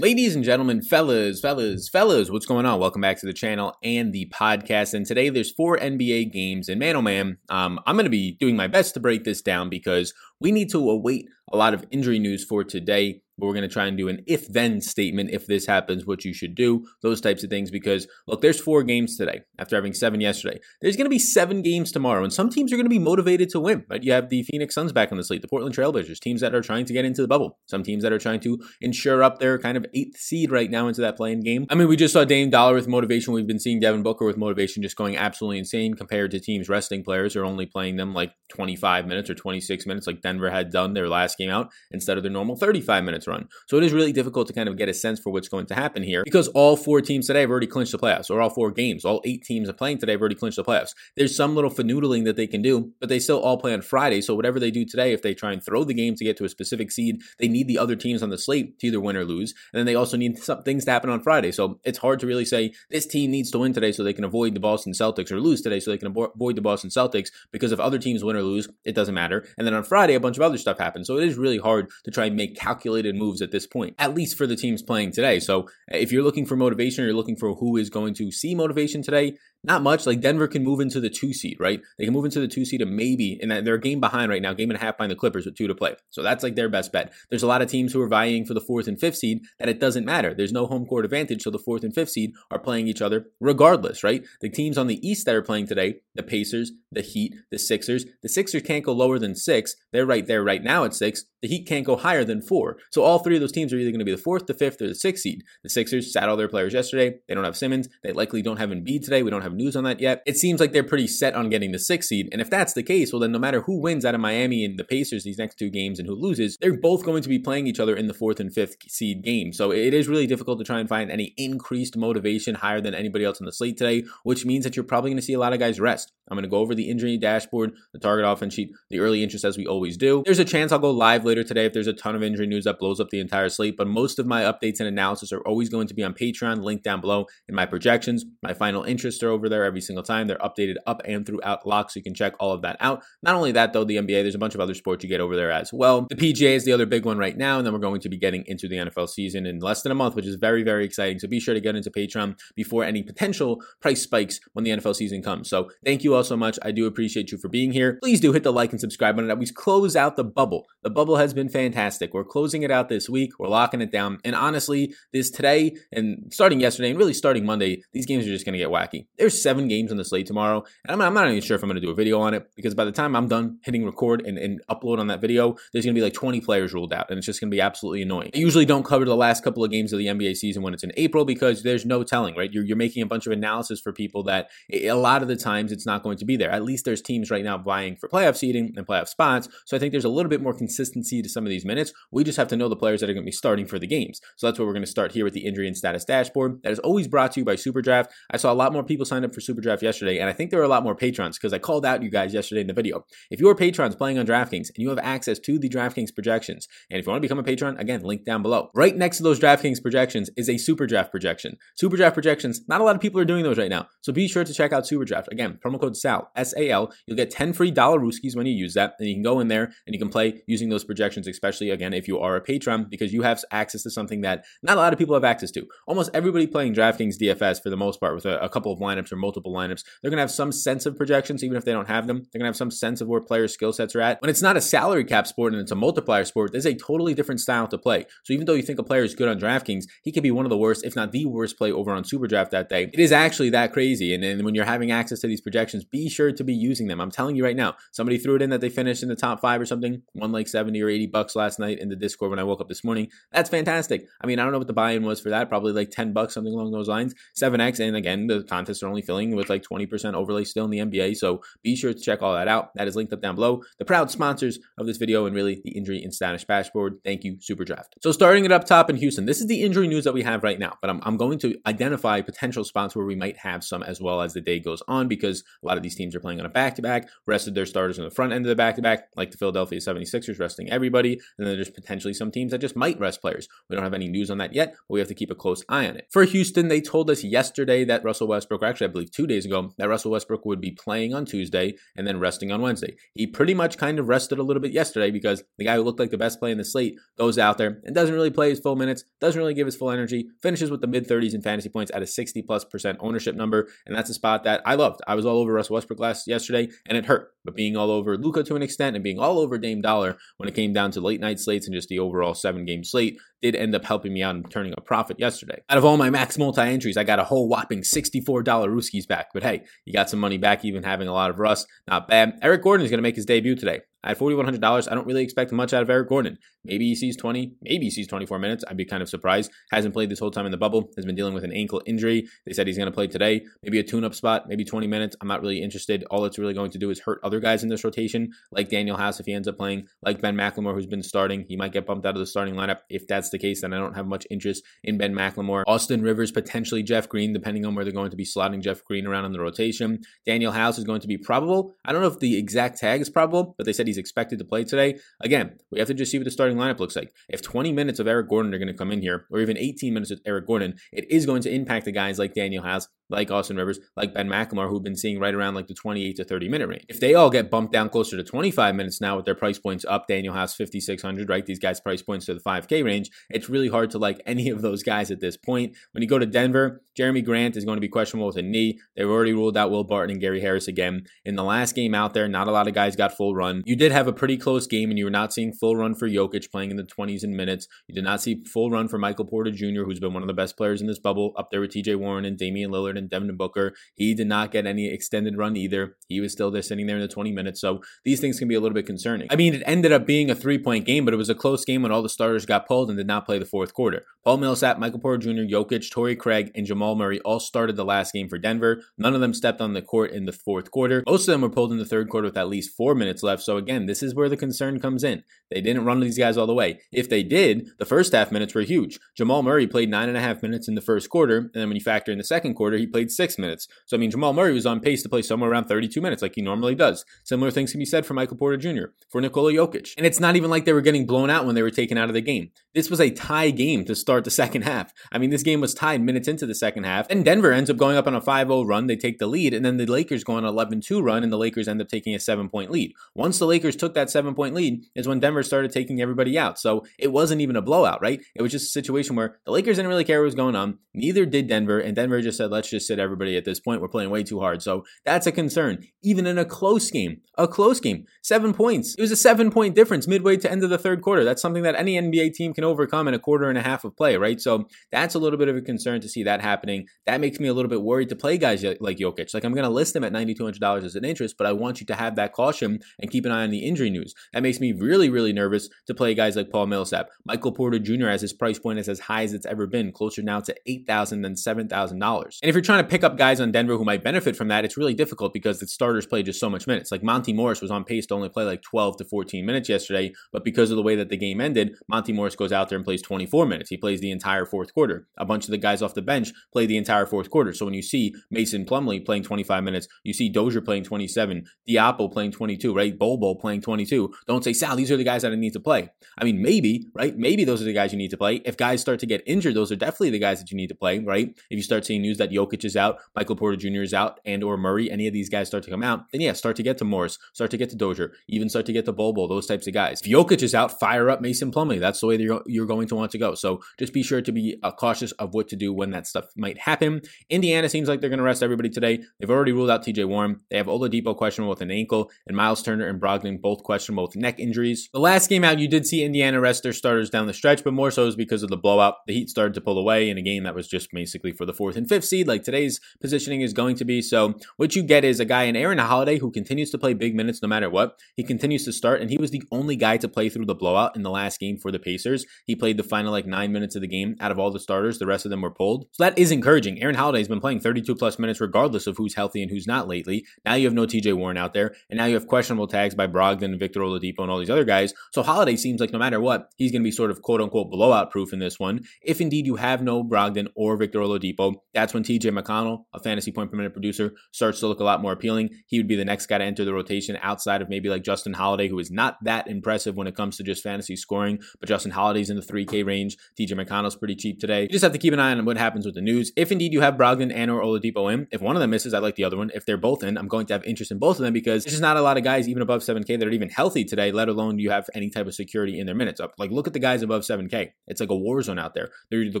Ladies and gentlemen, fellas, fellas, fellas, what's going on? Welcome back to the channel and the podcast. And today there's four NBA games, and man, oh man, um, I'm going to be doing my best to break this down because we need to await a lot of injury news for today but we're going to try and do an if then statement if this happens what you should do those types of things because look there's four games today after having seven yesterday. There's going to be seven games tomorrow and some teams are going to be motivated to win right? You have the phoenix suns back on the slate the portland trailblazers teams that are trying to get into the bubble some teams that are trying to ensure up their kind of eighth seed right now into that playing game. I mean we just saw dame dollar with motivation. We've been seeing devin booker with motivation just going absolutely insane compared to teams resting players are only playing them like 25 minutes or 26 minutes like denver had done their last game out instead of their normal 35 minutes run so it is really difficult to kind of get a sense for what's going to happen here because all four teams today have already clinched the playoffs, or all four games, all eight teams are playing today have already clinched the playoffs. There's some little fanoodling that they can do, but they still all play on Friday. So whatever they do today, if they try and throw the game to get to a specific seed, they need the other teams on the slate to either win or lose. And then they also need some things to happen on Friday. So it's hard to really say this team needs to win today so they can avoid the Boston Celtics or lose today so they can avoid the Boston Celtics because if other teams win or lose, it doesn't matter. And then on Friday, a bunch of other stuff happens. So it is really hard to try and make calculated moves at this point, at least for the teams playing today. So if you're looking for motivation or you're looking for who is going to see motivation today, not much. Like Denver can move into the two seed, right? They can move into the two seed and maybe, and they're a game behind right now, game and a half behind the Clippers with two to play. So that's like their best bet. There's a lot of teams who are vying for the fourth and fifth seed that it doesn't matter. There's no home court advantage, so the fourth and fifth seed are playing each other regardless, right? The teams on the East that are playing today, the Pacers, the Heat, the Sixers. The Sixers can't go lower than six. They're right there right now at six. The Heat can't go higher than four. So all three of those teams are either going to be the fourth, the fifth, or the sixth seed. The Sixers sat all their players yesterday. They don't have Simmons. They likely don't have Embiid today. We don't have news on that yet it seems like they're pretty set on getting the sixth seed. And if that's the case, well, then no matter who wins out of Miami and the Pacers these next two games and who loses, they're both going to be playing each other in the fourth and fifth seed game. So it is really difficult to try and find any increased motivation higher than anybody else on the slate today, which means that you're probably going to see a lot of guys rest. I'm going to go over the injury dashboard, the target offense sheet, the early interest as we always do. There's a chance I'll go live later today if there's a ton of injury news that blows up the entire slate, but most of my updates and analysis are always going to be on Patreon, link down below in my projections. My final interests are over there every single time. They're updated up and throughout lock, so you can check all of that out. Not only that, though, the NBA, there's a bunch of other sports you get over there as well. The PGA is the other big one right now, and then we're going to be getting into the NFL season in less than a month, which is very, very exciting. So be sure to get into Patreon before any potential price spikes when the NFL season comes. So thank you all so much. I do appreciate you for being here. Please do hit the like and subscribe button that we close out the bubble. The bubble has been fantastic. We're closing it out this week. We're locking it down. And honestly, this today and starting yesterday and really starting Monday, these games are just going to get wacky. There's seven games on the slate tomorrow, and I'm, I'm not even sure if I'm going to do a video on it because by the time I'm done hitting record and, and upload on that video, there's going to be like 20 players ruled out, and it's just going to be absolutely annoying. I usually don't cover the last couple of games of the NBA season when it's in April because there's no telling, right? You're, you're making a bunch of analysis for people that a lot of the times it's not going to be there. At least there's teams right now vying for playoff seeding and playoff spots. So I think there's a little bit more consistency to some of these minutes. We just have to know the players that are going to be starting for the games. So that's what we're going to start here with the injury and status dashboard. That is always brought to you by Superdraft. I saw a lot more people sign up for Superdraft yesterday, and I think there were a lot more patrons because I called out you guys yesterday in the video. If you are patrons playing on DraftKings and you have access to the DraftKings projections, and if you want to become a patron, again, link down below. Right next to those DraftKings projections is a Super Draft projection. Super Draft projections, not a lot of people are doing those right now. So be sure to check out Super Draft. Again, promo code SAL, S A L. You'll get 10 free dollar rooskies when you use that. And you can go in there and you can play using those projections, especially again, if you are a patron, because you have access to something that not a lot of people have access to. Almost everybody playing DraftKings DFS for the most part with a, a couple of lineups or multiple lineups, they're to have some sense of projections, even if they don't have them. They're to have some sense of where players' skill sets are at. When it's not a salary cap sport and it's a multiplier sport, there's a totally different style to play. So even though you think a player is good on DraftKings, he could be one of the worst, if not the worst play over on SuperDraft that day. It is actually that crazy. And then when you're having access to these projections, be sure to be using them. I'm telling you right now, somebody threw it in that they finished in the top five or something, one like 70 or 80 bucks last night in the Discord when I woke up this morning. That's fantastic. I mean, I don't know what the buy in was for that, probably like 10 bucks, something along those lines. 7x. And again, the contests are only filling with like 20% overlay still in the NBA. So be sure to check all that out. That is linked up down below. The proud sponsors of this video and really the injury and status dashboard. Thank you, Superdraft. So starting it up top in Houston, this is the injury news that we have right now, but I'm, I'm going to identify potential spots where we might have some as well as the day goes on because a lot of these teams are playing on a back-to-back, rested their starters in the front end of the back-to-back, like the Philadelphia 76ers resting everybody, and then there's potentially some teams that just might rest players. We don't have any news on that yet, but we have to keep a close eye on it. For Houston, they told us yesterday that Russell Westbrook, actually, I believe two days ago, that Russell Westbrook would be playing on Tuesday and then resting on Wednesday. He pretty much kind of rested a little bit yesterday because the guy who looked like the best play in the slate goes out there and doesn't really play his full minutes, doesn't really give his full energy, finishes with the mid 30s in fantasy points at a 60 plus percent ownership number. And that's a spot that I loved. I was all over Russell Westbrook last yesterday and it hurt. But being all over Luka to an extent and being all over Dame Dollar when it came down to late night slates and just the overall seven game slate did end up helping me out and turning a profit yesterday. Out of all my max multi entries, I got a whole whopping $64 Rooskies back. But hey, you got some money back, even having a lot of rust. Not bad. Eric Gordon is going to make his debut today. At $4,100, I don't really expect much out of Eric Gordon. Maybe he sees 20, maybe he sees 24 minutes. I'd be kind of surprised. Hasn't played this whole time in the bubble, has been dealing with an ankle injury. They said he's going to play today. Maybe a tune up spot, maybe 20 minutes. I'm not really interested. All it's really going to do is hurt other guys in this rotation, like Danuel House if he ends up playing, like Ben McLemore, who's been starting. He might get bumped out of the starting lineup. If that's the case, then I don't have much interest in Ben McLemore. Austin Rivers, potentially Jeff Green, depending on where they're going to be slotting Jeff Green around in the rotation. Danuel House is going to be probable. I don't know if the exact tag is probable, but they said he's expected to play today. Again, we have to just see what the starting lineup looks like. If 20 minutes of Eric Gordon are going to come in here, or even 18 minutes of Eric Gordon, it is going to impact the guys like Danuel House, like Austin Rivers, like Ben McLemore, who've been seeing right around like the 28 to 30 minute range. If they all get bumped down closer to 25 minutes now with their price points up, Danuel House 5,600, right? These guys' price points to the 5K range. It's really hard to like any of those guys at this point. When you go to Denver, Jerami Grant is going to be questionable with a knee. They've already ruled out Will Barton and Gary Harris again. In the last game out there, not a lot of guys got full run. You did have a pretty close game, and you were not seeing full run for Jokic playing in the 20s and minutes. You did not see full run for Michael Porter Jr., who's been one of the best players in this bubble, up there with TJ Warren and Damian Lillard and Devin Booker. He did not get any extended run either. He was still there sitting there in the 20 minutes. So these things can be a little bit concerning. I mean, it ended up being a three point game, but it was a close game when all the starters got pulled and did not play the fourth quarter. Paul Millsap, Michael Porter Jr., Jokic, Torrey Craig, and Jamal Murray all started the last game for Denver. None of them stepped on the court in the fourth quarter. Most of them were pulled in the third quarter with at least four minutes left. So again, this is where the concern comes in. They didn't run these guys all the way. If they did, the first half minutes were huge. Jamal Murray played nine and a half minutes in the first quarter, and then when you factor in the second quarter, he played six minutes. So I mean, Jamal Murray was on pace to play somewhere around 32 minutes, like he normally does. Similar things can be said for Michael Porter Jr., for Nikola Jokic. And it's not even like they were getting blown out when they were taken out of the game. This was a tie game to start the second half. I mean, this game was tied minutes into the second half, and Denver ends up going up on a 5 0 run. They take the lead, and then the Lakers go on an 11 2 run, and the Lakers end up taking a seven point lead. Once the Lakers took that seven point lead, is when Denver started taking everybody out. So it wasn't even a blowout, right? It was just a situation where the Lakers didn't really care what was going on. Neither did Denver, and Denver just said, let's just sit everybody at this point. We're playing way too hard. So that's a concern. Even in a close game, a close game, seven points. It was a seven point difference midway to end of the third quarter. That's something that any NBA team can overcome in a quarter and a half of play, right? So that's a little bit of a concern to see that happening. That makes me a little bit worried to play guys like Jokic. Like I'm going to list him at $9,200 as an interest, but I want you to have that caution and keep an eye on the injury news. That makes me really, really nervous to play guys like Paul Millsap. Michael Porter Jr. as his price point is as high as it's ever been, closer now to 8,000 than $7,000. And if you're trying to pick up guys on Denver who might benefit from that, it's really difficult because the starters play just so much minutes. Like Monte Morris was on pace to only play like 12 to 14 minutes yesterday, but because of the way that the game ended, Monte Morris goes out there and plays 24 minutes. He plays the entire fourth quarter. A bunch of the guys off the bench play the entire fourth quarter. So when you see Mason Plumlee playing 25 minutes, you see Dozier playing 27, Diapo playing 22, right? Bol Bol playing 22. Don't say, Sal, these are the guys that I need to play. I mean, maybe, right? Maybe those are the guys you need to play. If guys start to get injured, those are definitely the guys that you need to play, right? If you start seeing news that Jokic is out, Michael Porter Jr. is out, and or Murray, any of these guys start to come out, then yeah, start to get to Morris, start to get to Dozier, even start to get to Bol Bol, those types of guys. If Jokic is out, fire up Mason Plumlee. That's the way you're, you're going to want to go. So just be sure to be uh, cautious of what to do when that stuff might happen. Indiana seems like they're going to rest everybody today. They've already ruled out TJ Warren. They have Oladipo questionable with an ankle, and Miles Turner and Brogdon both questionable with neck injuries. The last game out, you did see Indiana rest their starters down the stretch, but more so is because of the blowout. The Heat started to pull away in a game that was just basically for the fourth and fifth seed, like today's positioning is going to be. So what you get is a guy in Aaron Holiday who continues to play big minutes no matter what. He continues to start, and he was the only guy to play through the blowout in the last game for the Pacers. He played the final like nine minutes of the game out of all the starters. The rest of them were pulled. So that is encouraging. Aaron Holiday has been playing 32 plus minutes regardless of who's healthy and who's not lately. Now you have no TJ Warren out there, and now you have questionable tags by Brogdon, Victor Oladipo, and all these other guys. So Holiday seems like no matter what, he's going to be sort of quote unquote blowout proof in this one. If indeed you have no Brogdon or Victor Oladipo, that's when TJ McConnell, a fantasy point per minute producer, starts to look a lot more appealing. He would be the next guy to enter the rotation outside of maybe like Justin Holiday, who is not that impressive when it comes to just fantasy scoring, but Justin Holiday's in the 3K range. TJ McConnell's pretty cheap today. You just have to keep an eye on what happens with the news. If indeed you have Brogdon and or Oladipo in, if one of them misses, I like the other one. If they're both in, I'm going to have interest in both of them because there's just not a lot of guys even above 7K that are even healthy today, let alone you have any type of security in their minutes. Like look at the guys above 7K. It's like a war zone out there. They're either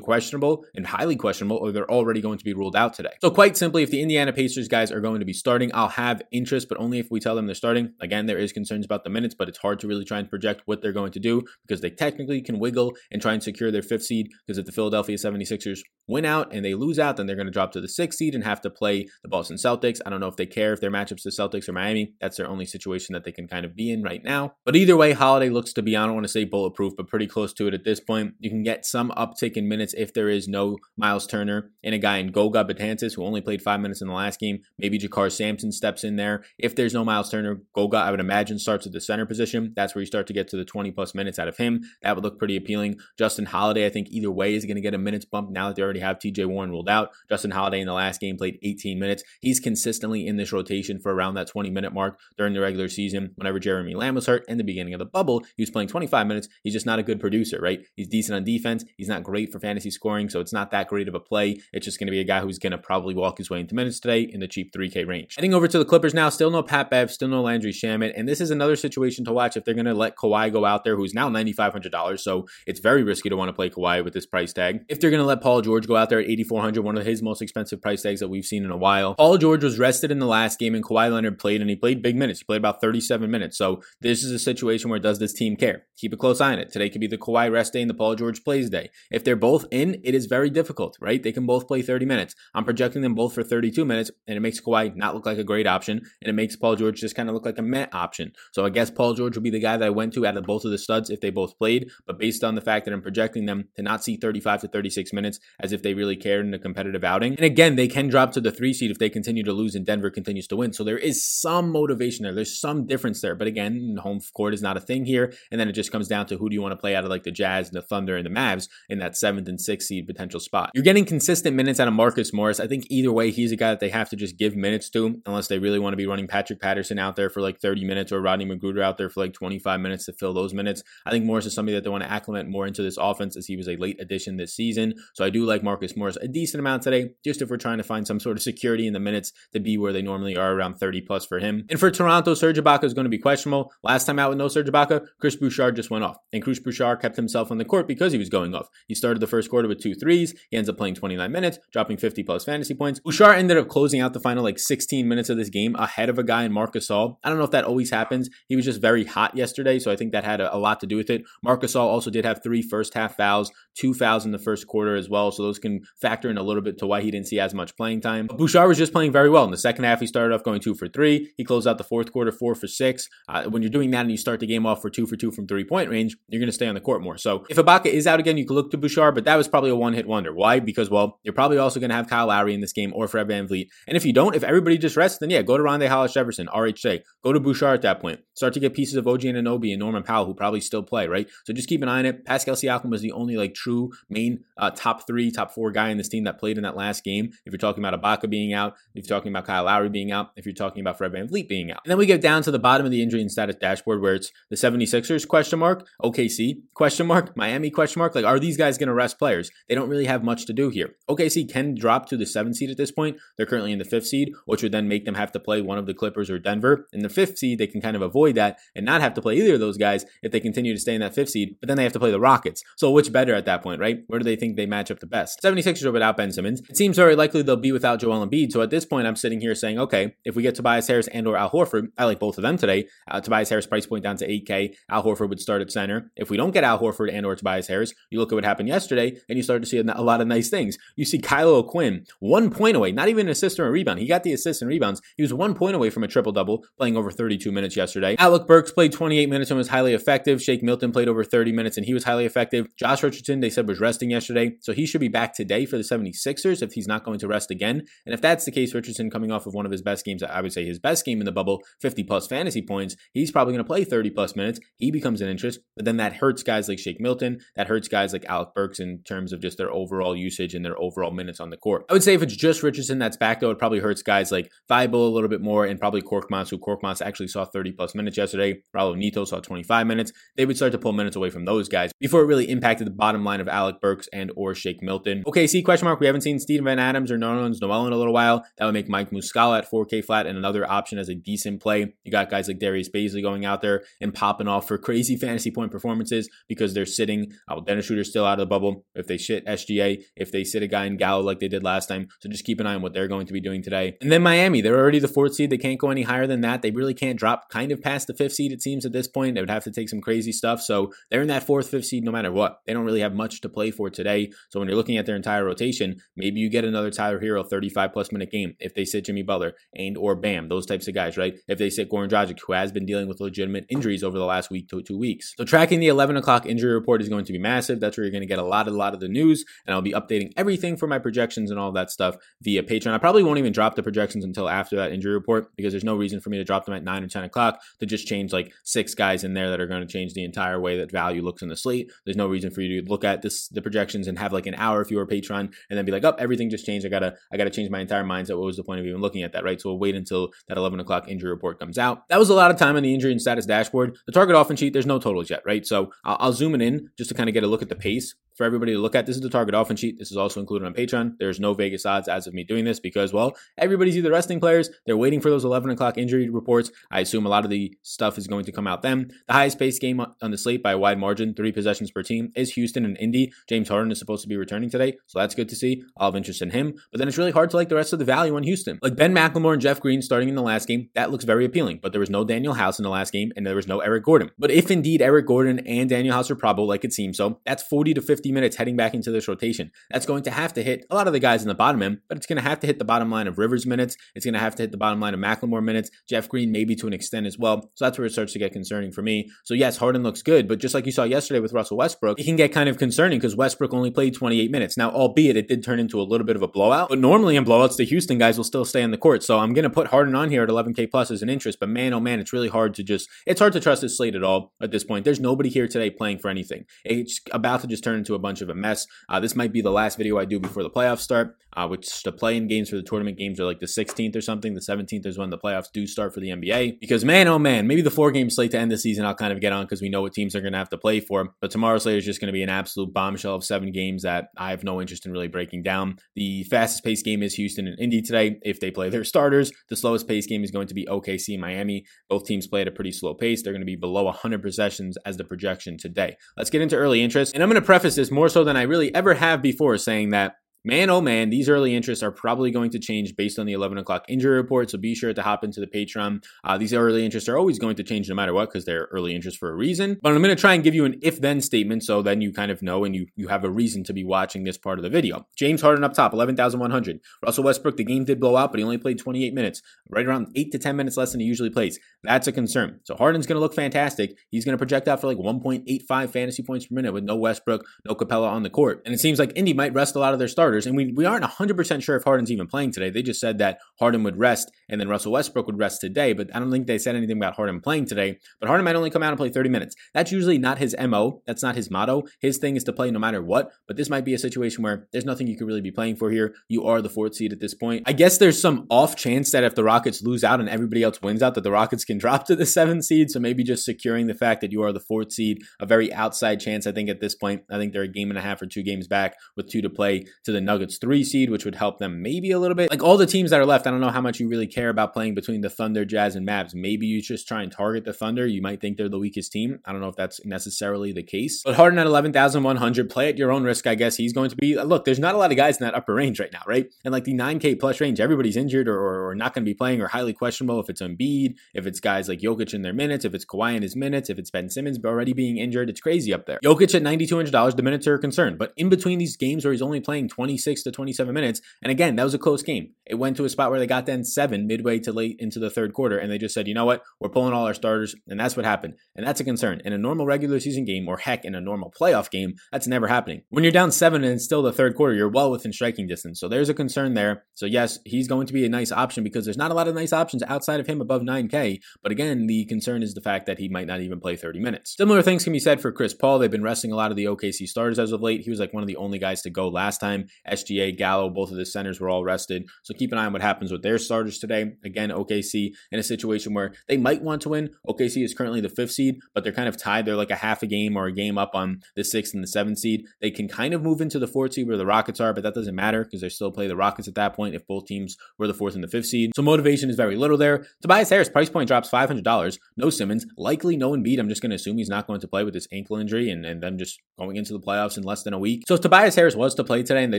questionable and highly questionable, or they're already going to be ruled out today. So quite simply, if the Indiana Pacers guys are going to be starting, I'll have interest, but only if we tell them they're starting. Again, there is concerns about the minutes, but it's hard to really try and project what they're going to do because they technically can wiggle and try and secure their fifth seed. Because if the Philadelphia 76ers win out and they lose out, then they're going to drop to the sixth seed and have to play the Boston Celtics. I don't know if they care if their matchups to Celtics or Miami. That's their only situation that they can kind of be in right now. But either way, Holiday looks to be, I don't want to say bulletproof, but pretty close to it at this point. You can get some uptick in minutes if there is no Miles Turner and a guy in Goga Bitadze who only played five minutes in the last game. Maybe JaKarr Sampson steps in there. If there's no Miles Turner, Goga, I would imagine, starts at the center position. That's where you start to get to the 20 plus minutes out of him. That would look pretty appealing. Justin Holiday, I think either way is going to get a minutes bump now that they already have TJ Warren ruled out. Justin Holiday in the last game played 18 minutes. He's consistently in this rotation for around that 20 minute mark during the regular season. Whenever Jeremy Lamb was hurt in the beginning of the bubble, he was playing 25 minutes. He's just not a good producer, right? He's decent on defense. He's not great for fantasy scoring, so it's not that great of a play. It's just going to be a guy who's going to probably walk his way into minutes today in the cheap 3K range. Heading over to the Clippers now, still no Pat Bev, still no Landry Shamet, and this is another situation to watch if they're going to let Kawhi go out there, who's now $9,500, so it's very risky to want to play Kawhi with this price tag. If they're going to let Paul George go out there at 8,400, one of his most expensive price tags that we've seen in a while. Paul George was rested in the last game, and Kawhi Leonard played, and he played big minutes. He played about 37 minutes, so this is a situation where does this team care? Keep a close eye on it. Today could be the Kawhi rest day and the Paul George plays day. If they're both in, it is very difficult, right? They can both play 30 minutes. I'm projecting them both for 32 minutes, and it makes Kawhi not look like a great option, and it makes Paul George just kind of look like a met option. So I guess Paul George will be the guy that I went to out of both of the studs if they both played, but based on the fact that I'm projecting them to not see 35 to 36 minutes as if they really cared in a competitive outing. And again, they can drop to the three seed if they continue to lose and Denver continues to win. So there is some motivation there. There's some difference there. But again, home court is not a thing here. And then it just comes down to who do you want to play out of like the Jazz, and the Thunder, and the Mavs in that seventh and sixth seed potential spot. You're getting consistent minutes out of Marcus Morris. I think either way, he's a guy that they have to just give minutes to, unless they really want to be running Patrick Patterson out there for like 30 minutes or Rodney McGruder out there for like 25 minutes to fill those minutes. I think Morris is somebody that they want to acclimate more into this offense as he was a late addition this season. So I do like Marcus Morris a decent amount today, just if we're trying to find some sort of security in the minutes to be where they normally are around 30 plus for him. And for Toronto, Serge Ibaka is going to be questionable. Last time out with no Serge Ibaka, Chris Boucher just went off. And Chris Boucher kept himself on the court because he was going off. He started the first quarter with two threes. He ends up playing 29 minutes, dropping 50 plus fantasy points. Boucher ended up closing out the final like 16 minutes of this game ahead of a guy in Marcus Gasol. I don't know if that always happens. He was just very hot yesterday, so I think that had a, a lot to do with it. Marcus Gasol also did have three first half fouls, two fouls in the first quarter as well, so those can factor in a little bit to why he didn't see as much playing time. But Boucher was just playing very well. In the second half, he started off going two for three. He closed out the fourth quarter four for six. Uh, when you're doing that and you start the game off for two for two from three point range, you're going to stay on the court more. So if Ibaka is out again, you can look to Boucher, but that was probably a one hit wonder. Why? Because, well, you're probably also going to have Kyle Lowry in this game or Fred VanVleet. And if you don't, if everybody just rests, then yeah, go to Rondae Hollis Jefferson, RHJ. Go to Boucher at that point. Start to get pieces of OG Anunoby and Norman Powell who probably still play, right? So just keep an eye on it. Pascal Siakam was the only like true main uh, top three, top four guy in this team that played in that last game. If you're talking about Ibaka being out, if you're talking about Kyle Lowry being out, if you're talking about Fred VanVleet being out. And then we get down to the bottom of the injury and status dashboard where it's the 76ers question mark, OKC question mark, Miami question mark. Like, are these guys going to rest players? They don't really have much to do here. OKC can drop to the seventh seed at this point. They're currently in the fifth seed, which would then make them have to play one of the Clippers or Denver. In the fifth seed, they can kind of avoid that and not have to play either of those guys if they continue to stay in that fifth seed, but then they have to play the Rockets. So which better at that point, right? Where do they think they match up the best? 76ers are without Ben Simmons. It seems very likely they'll be without Joel Embiid. So at this point, I'm sitting here saying, okay, if we get Tobias Harris and or Al Horford, I like both of them today. Uh, Tobias Harris price point down to 8K. Al Horford would start at center. If we don't get Al Horford and or Tobias Harris, you look at what happened yesterday and you start to see a, lot of nice things. You see Kyle O'Quinn, one point away, not even an assist or a rebound. He got the assist and rebounds. He was one point away from a triple double, playing over 32 minutes yesterday. Alec Burks played 28 minutes and was highly effective. Shake Milton played over 30 minutes and he was highly effective. Josh Richardson, they said, was resting yesterday, so he should be back today for the 76ers if he's not going to rest again. And if that's the case, Richardson coming off of one of his best games, I would say his best game in the bubble, 50 plus fantasy points, he's probably going to play 30 plus minutes. He becomes an interest, but then that hurts guys like Shake Milton. That hurts guys like Alec Burks in terms of just their overall usage and their overall minutes on the court. I would say if it's just Richardson that's back, though, it probably hurts guys like Thybulle a little bit more and probably Korkmaz, who Korkmaz actually saw 30 plus minutes yesterday. Raul Neto saw 25 minutes. They would start to pull minutes away from those guys before it really impacted the bottom line of Alec Burks and or Shake Milton. OKC question mark. We haven't seen Steven Van Adams or Nerlens Noel in a little while. That would make Mike Muscala at 4K flat and another option as a decent play. You got guys like Darius Bazley going out there and popping off for crazy fantasy point performances because they're sitting. Uh, Dennis Schroeder's still out of the bubble. If they shit SGA, if they sit a guy in Gallo like they did last time, so just keep an eye on what they're going to be doing today. And then Miami, they're already the fourth seed. They can't go any higher than that. They really can't drop kind of past the fifth seed. It seems at this point they would have to take some crazy stuff. So they're in that fourth, fifth seed no matter what. They don't really have much to play for today. So when you're looking at their entire rotation, maybe you get another Tyler Herro 35 plus minute game if they sit Jimmy Butler and or Bam, those types of guys, right? If they sit Goran Dragic, who has been dealing with legitimate injuries over the last week to two weeks. So tracking the 11 o'clock injury report is going to be massive. That's where you're going to get a lot, a lot of the news, and I'll be updating everything for my projections and all that stuff via Patreon. I probably won't even drop the projections until after that injury report because there's no reason for me to drop them at 9 or 10 o'clock to just change like six guys in there that are going to change the entire way that value looks in the slate. There's no reason for you to look at this the projections and have like an hour if you were a Patreon and then be like, oh, everything just changed. I gotta I gotta change my entire mindset. What was the point of even looking at that, right? So we'll wait until that 11 o'clock injury report comes out. That was a lot of time on the injury and status dashboard. The target offense sheet, there's no totals yet, right? So I'll, I'll zoom in just to kind of get a look at the pace for everybody to look at. This is the target offense sheet. This is also included on Patreon. There's no Vegas odds as of me doing this because, well, everybody's either resting players, they're waiting for those 11 o'clock injury reports. I assume a lot of the stuff is going to come out then. The highest pace game on the slate by a wide margin, three possessions per team, is Houston and Indy. James Harden is supposed to be returning today, so that's good to see. I'll have interest in him. But then it's really hard to like the rest of the value on Houston. Like Ben McLemore and Jeff Green starting in the last game, that looks very appealing. But there was no Danuel House in the last game, and there was no Eric Gordon. But if indeed Eric Gordon and Danuel House are probable, like it seems so, that's 40 to 50 minutes heading back into this rotation. That's going to have to hit a lot of the guys in the bottom end, but it's going to have to hit the bottom line of Rivers minutes. It's going to have to hit the bottom line of McLemore minutes. Jeff Green maybe to an extent as well. So that's where it starts to get concerning for me. So yes, Harden looks good, but just like you saw yesterday with Russell Westbrook, it can get kind of concerning because Westbrook only played 28 minutes. Now, albeit it did turn into a little bit of a blowout, but normally in blowouts, the Houston guys will still stay on the court. So I'm going to put Harden on here at 11K plus as an interest, but man, oh man, it's really hard to just, it's hard to trust this slate at all at this point. There's nobody here today playing for anything. It's about to just turn into a bunch of a mess. Uh, this might be the last video I do before the playoffs start, uh, which the play-in games for the tournament games are like the 16th or something. The 17th is when the playoffs do start for the NBA. Because man, oh man, maybe the four game slate to end the season I'll kind of get on because we know what teams are going to have to play for. But tomorrow's slate is just going to be an absolute bombshell of seven games that I have no interest in really breaking down. The fastest paced game is Houston and Indy today. If they play their starters, the slowest paced game is going to be OKC Miami. Both teams play at a pretty slow pace. They're going to be below 100 possessions as the projection today. Let's get into early interest. And I'm going to preface this more so than I really ever have before saying that Man, oh man, these early interests are probably going to change based on the 11 o'clock injury report. So be sure to hop into the Patreon. Uh, these early interests are always going to change no matter what because they're early interests for a reason. But I'm going to try and give you an if then statement so then you kind of know and you, you have a reason to be watching this part of the video. James Harden up top, 11,100. Russell Westbrook, the game did blow out, but he only played 28 minutes, right around 8 to 10 minutes less than he usually plays. That's a concern. So Harden's going to look fantastic. He's going to project out for like 1.85 fantasy points per minute with no Westbrook, no Capela on the court. And it seems like Indy might rest a lot of their starters. And we, we aren't 100% sure if Harden's even playing today. They just said that Harden would rest and then Russell Westbrook would rest today, but I don't think they said anything about Harden playing today. But Harden might only come out and play 30 minutes. That's usually not his MO. That's not his motto. His thing is to play no matter what, but this might be a situation where there's nothing you could really be playing for here. You are the fourth seed at this point. I guess there's some off chance that if the Rockets lose out and everybody else wins out, that the Rockets can drop to the seventh seed. So maybe just securing the fact that you are the fourth seed, a very outside chance, I think, at this point. I think they're a game and a half or two games back with two to play to the Nuggets three seed, which would help them maybe a little bit. Like all the teams that are left, I don't know how much you really care about playing between the Thunder, Jazz, and Mavs. Maybe you just try and target the Thunder. You might think they're the weakest team. I don't know if that's necessarily the case. But Harden at 11,100, play at your own risk, I guess. He's going to be, look, there's not a lot of guys in that upper range right now, right? And like the 9K plus range, everybody's injured or, or, or not going to be playing or highly questionable if it's Embiid, if it's guys like Jokic in their minutes, if it's Kawhi in his minutes, if it's Ben Simmons already being injured. It's crazy up there. Jokic at $9,200, the minutes are a concern. But in between these games where he's only playing 26 to 27 minutes, and again, that was a close game. It went to a spot where they got then seven midway to late into the third quarter, and they just said, you know what, we're pulling all our starters, and that's what happened. And that's a concern. In a normal regular season game, or heck, in a normal playoff game, that's never happening. When you're down seven and it's still the third quarter, you're well within striking distance. So there's a concern there. So yes, he's going to be a nice option because there's not a lot of nice options outside of him above 9K. But again, the concern is the fact that he might not even play 30 minutes. Similar things can be said for Chris Paul. They've been resting a lot of the OKC starters as of late. He was like one of the only guys to go last time. SGA, Gallo, both of the centers were all rested. So keep an eye on what happens with their starters today. Again, OKC in a situation where they might want to win. OKC is currently the fifth seed, but they're kind of tied. They're like a half a game or a game up on the sixth and the seventh seed. They can kind of move into the fourth seed where the Rockets are, but that doesn't matter because they still play the Rockets at that point if both teams were the fourth and the fifth seed. So motivation is very little there. Tobias Harris price point drops $500. No Simmons, likely no Embiid. I'm just going to assume he's not going to play with this ankle injury and, and them just going into the playoffs in less than a week. So if Tobias Harris was to play today and they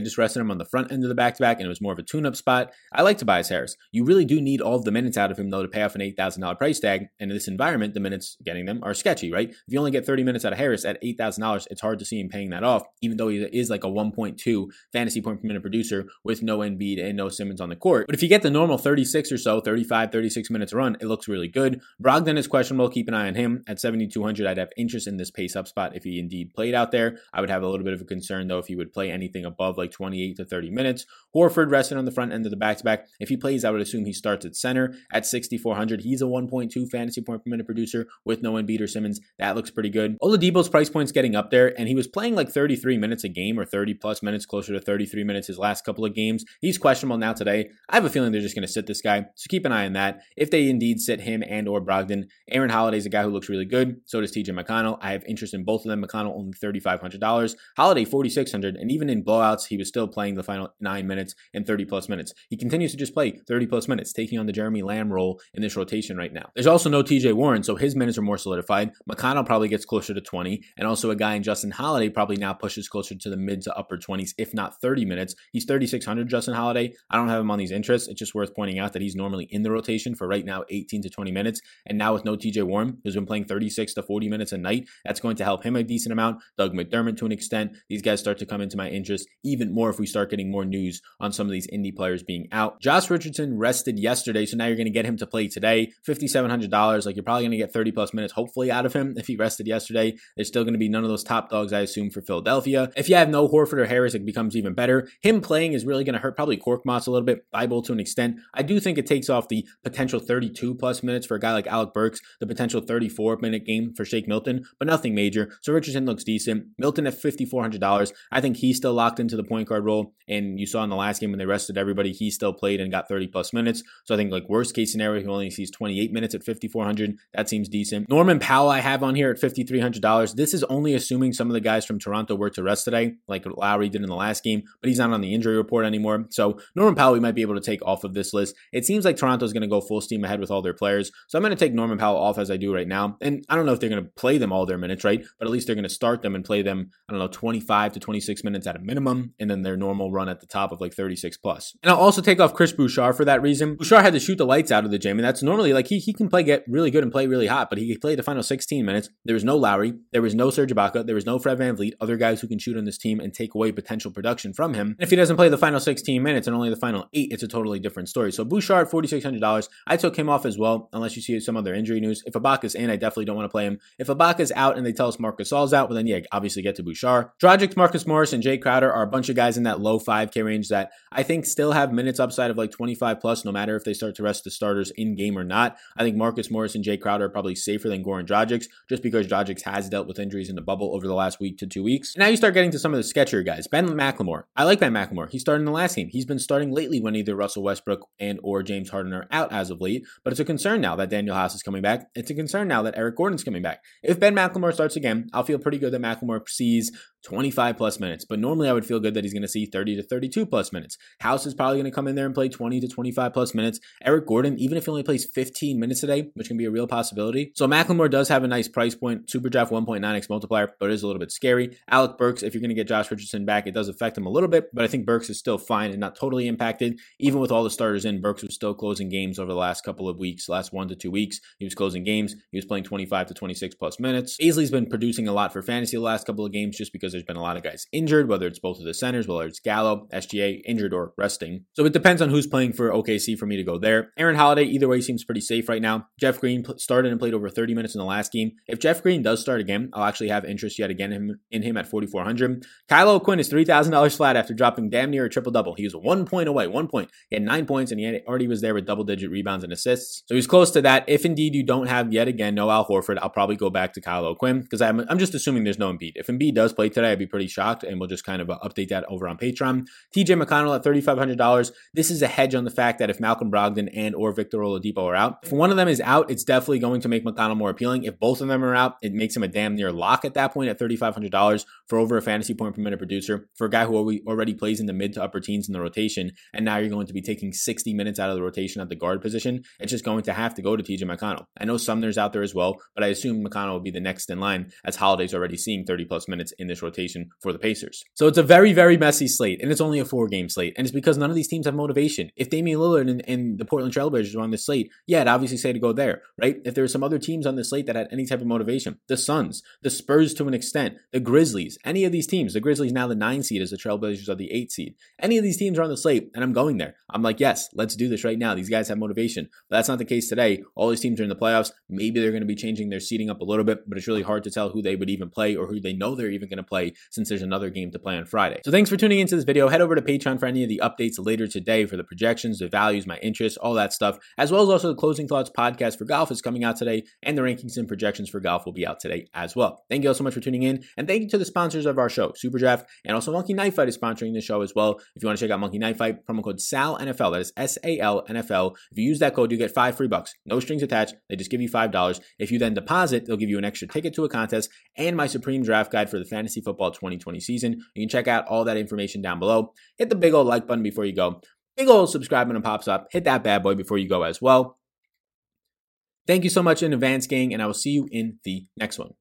just rested him on the front end of the back to back and it was more of a tune up spot, I like Tobias Harris. You really do need all of the minutes out of him though to pay off an $8,000 price tag. And in this environment, the minutes getting them are sketchy, right? If you only get 30 minutes out of Harris at $8,000, it's hard to see him paying that off, even though he is like a 1.2 fantasy point per minute producer with no Embiid and no Simmons on the court. But if you get the normal 36 or so, 35, 36 minutes run, it looks really good. Brogdon is questionable. Keep an eye on him. At 7,200, I'd have interest in this pace up spot if he indeed played out there. I would have a little bit of a concern, though, if he would play anything above like 28 to 30 minutes. Horford rested on the front end of the back to back. If he plays, I would assume he starts at center at 6,400. He's a 1.2 fantasy point per minute producer with no Embiid or Simmons. That looks pretty good. Oladipo's price point's getting up there, and he was playing like 33 minutes a game or 30 plus minutes, closer to 33 minutes his last couple of games. He's questionable now today. I have a feeling they're just going to sit this guy, so keep an eye on that. If they indeed sit him and or Brogdon, Aaron Holiday's a guy who looks really good. So does TJ McConnell. I have interest in both of them. McConnell only $3,500. Holiday 4600 and even in blowouts, he was still playing the final nine minutes and 30 plus minutes. He continues to just play 30 plus minutes, taking on the Jeremy Lamb role in this rotation right now. There's also no TJ Warren, so his minutes are more solidified. McConnell probably gets closer to 20, and also a guy in Justin Holiday probably now pushes closer to the mid to upper 20s, if not 30 minutes. He's 3,600, Justin Holiday. I don't have him on these interests. It's just worth pointing out that he's normally in the rotation for right now 18 to 20 minutes. And now with no TJ Warren, who's been playing 36 to 40 minutes a night, that's going to help him a decent amount. Doug McDermott to an extent. These guys start to come into my interest even more if we start getting more news on some of these indie players being out. Josh Richardson rested yesterday, so now you're going to get him to play today. $5,700. Like you're probably going to get 30 plus minutes, hopefully, out of him if he rested yesterday. There's still going to be none of those top dogs, I assume, for Philadelphia. If you have no Horford or Harris, it becomes even better. Him playing is really going to hurt probably Korkmaz a little bit, Thybulle to an extent. I do think it takes off the potential 32 plus minutes for a guy like Alec Burks, the potential 34 minute game for Shake Milton, but nothing major. So Richardson looks decent. Milton at $5,400. I think he's still locked into the point guard role. And you saw in the last game when they rested everybody, he still played and got 30 plus minutes. So I think like worst case scenario, he only sees 28 minutes at 5,400. That seems decent. Norman Powell, I have on here at $5,300. This is only assuming some of the guys from Toronto were to rest today, like Lowry did in the last game, but he's not on the injury report anymore. So Norman Powell, we might be able to take off of this list. It seems like Toronto's going to go full steam ahead with all their players. So I'm going to take Norman Powell off as I do right now. And I don't know if they're going to play them all their minutes, right? But at least they're going to start them and play them, I don't know, 25 to 26 minutes at a minimum, and then their normal run at the top of like 36 plus. And I'll also take off Chris Boucher for that reason. Boucher had to shoot the lights out of the gym, and that's normally like he, he can play get really good and play really hot, but he played the final 16 minutes. There was no Lowry, there was no Serge Ibaka, there was no Fred VanVleet, other guys who can shoot on this team and take away potential production from him. And if he doesn't play the final 16 minutes and only the final eight, it's a totally different story. So Boucher, $4,600. I took him off as well, unless you see some other injury news. If Ibaka's in, I definitely don't want to play him. If Ibaka's out and they tell us Marcus Gasol's out, well then yeah, obviously get to Boucher. Dragic, Marcus Morris, and Jae Crowder are a bunch of guys in that low 5K range that I think still have minutes upside of like 25 plus, no matter if they start to rest the starters in game or not. I think Marcus Morris and Jae Crowder are probably safer than Goran Dragic, just because Dragic has dealt with injuries in the bubble over the last week to two weeks. Now you start getting to some of the sketchier guys. Ben McLemore. I like Ben McLemore. He started in the last game. He's been starting lately when either Russell Westbrook and or James Harden are out as of late, but it's a concern now that Danuel House is coming back. It's a concern now that Eric Gordon's coming back. If Ben McLemore starts again, I'll feel pretty good that McLemore sees 25 plus minutes. But normally I would feel good that he's going to see 30 to 32 plus minutes. House is probably going to come in there and play 20 to 25 plus minutes. Eric Gordon, even if he only plays 15 minutes today, which can be a real possibility. So McLemore does have a nice price point, super draft 1.9x multiplier, but it is a little bit scary. Alec Burks, if you're going to get Josh Richardson back, it does affect him a little bit, but I think Burks is still fine and not totally impacted. Even with all the starters in, Burks was still closing games over the last couple of weeks, last one to two weeks. He was closing games. He was playing 25 to 26 plus minutes. Bazley's been producing a lot for fantasy the last couple of games just because there's been a lot of guys injured, whether it's both of the centers, whether it's Gallo, SGA, injured or resting. So it depends on who's playing for OKC for me to go there. Aaron Holiday, either way, seems pretty safe right now. Jeff Green started and played over 30 minutes in the last game. If Jeff Green does start again, I'll actually have interest yet again in him, at 4,400. Kyle O'Quinn is $3,000 flat after dropping damn near a triple double. He was one point away, one point. He had nine points and he already was there with double digit rebounds and assists. So he's close to that. If indeed you don't have yet again no Al Horford, I'll probably go back to Kyle O'Quinn because I'm, I'm just assuming there's no Embiid. If Embiid does play today, I'd be pretty shocked and we'll just kind of uh, update that over on Patreon. TJ McConnell at $3,500. This is a hedge on the fact that if Malcolm Brogdon and or Victor Oladipo are out, if one of them is out, it's definitely going to make McConnell more appealing. If both of them are out, it makes him a damn near lock at that point at $3,500 for over a fantasy point per minute producer for a guy who already plays in the mid to upper teens in the rotation. And now you're going to be taking 60 minutes out of the rotation at the guard position. It's just going to have to go to TJ McConnell. I know Sumner's out there as well, but I assume McConnell will be the next in line as Holiday's already seeing 30 plus minutes in this rotation for the Pacers. So it's a very, very messy slate, and it's only a four game slate. And it's because none of these teams have motivation. If Damian Lillard and, and the Portland Trailblazers were on this slate, yeah, I'd obviously say to go there, right? If there were some other teams on the slate that had any type of motivation, the Suns, the Spurs to an extent, the Grizzlies, any of these teams, the Grizzlies now the nine seed as the Trailblazers are the eight seed. Any of these teams are on the slate, and I'm going there. I'm like, yes, let's do this right now. These guys have motivation. But that's not the case today. All these teams are in the playoffs. Maybe they're going to be changing their seating up a little bit, but it's really hard to tell who they would even play or who they know they're even going to play since there's another game to play on Friday. So thanks for tuning into this video. Head over to Patreon for any of the updates later today for the projections, the values, my interests, all that stuff, as well as also the Closing Thoughts podcast for golf is coming out today, and the rankings and projections for golf will be out today as well. Thank you all so much for tuning in, and thank you to the sponsors of our show, Superdraft, and also Monkey Knife Fight is sponsoring the show as well. If you want to check out Monkey Knife Fight, promo code SAL NFL, that is S A L NFL. If you use that code, you get five free bucks. No strings attached. They just give you five dollars. If you then deposit, they'll give you an extra ticket to a contest and my Supreme Draft Guide for the Fantasy Football 2020 season. You can check out all that information down below. Hit the big old like button before you go. Big old subscribe button pops up. Hit that bad boy before you go as well. Thank you so much in advance, gang, and I will see you in the next one.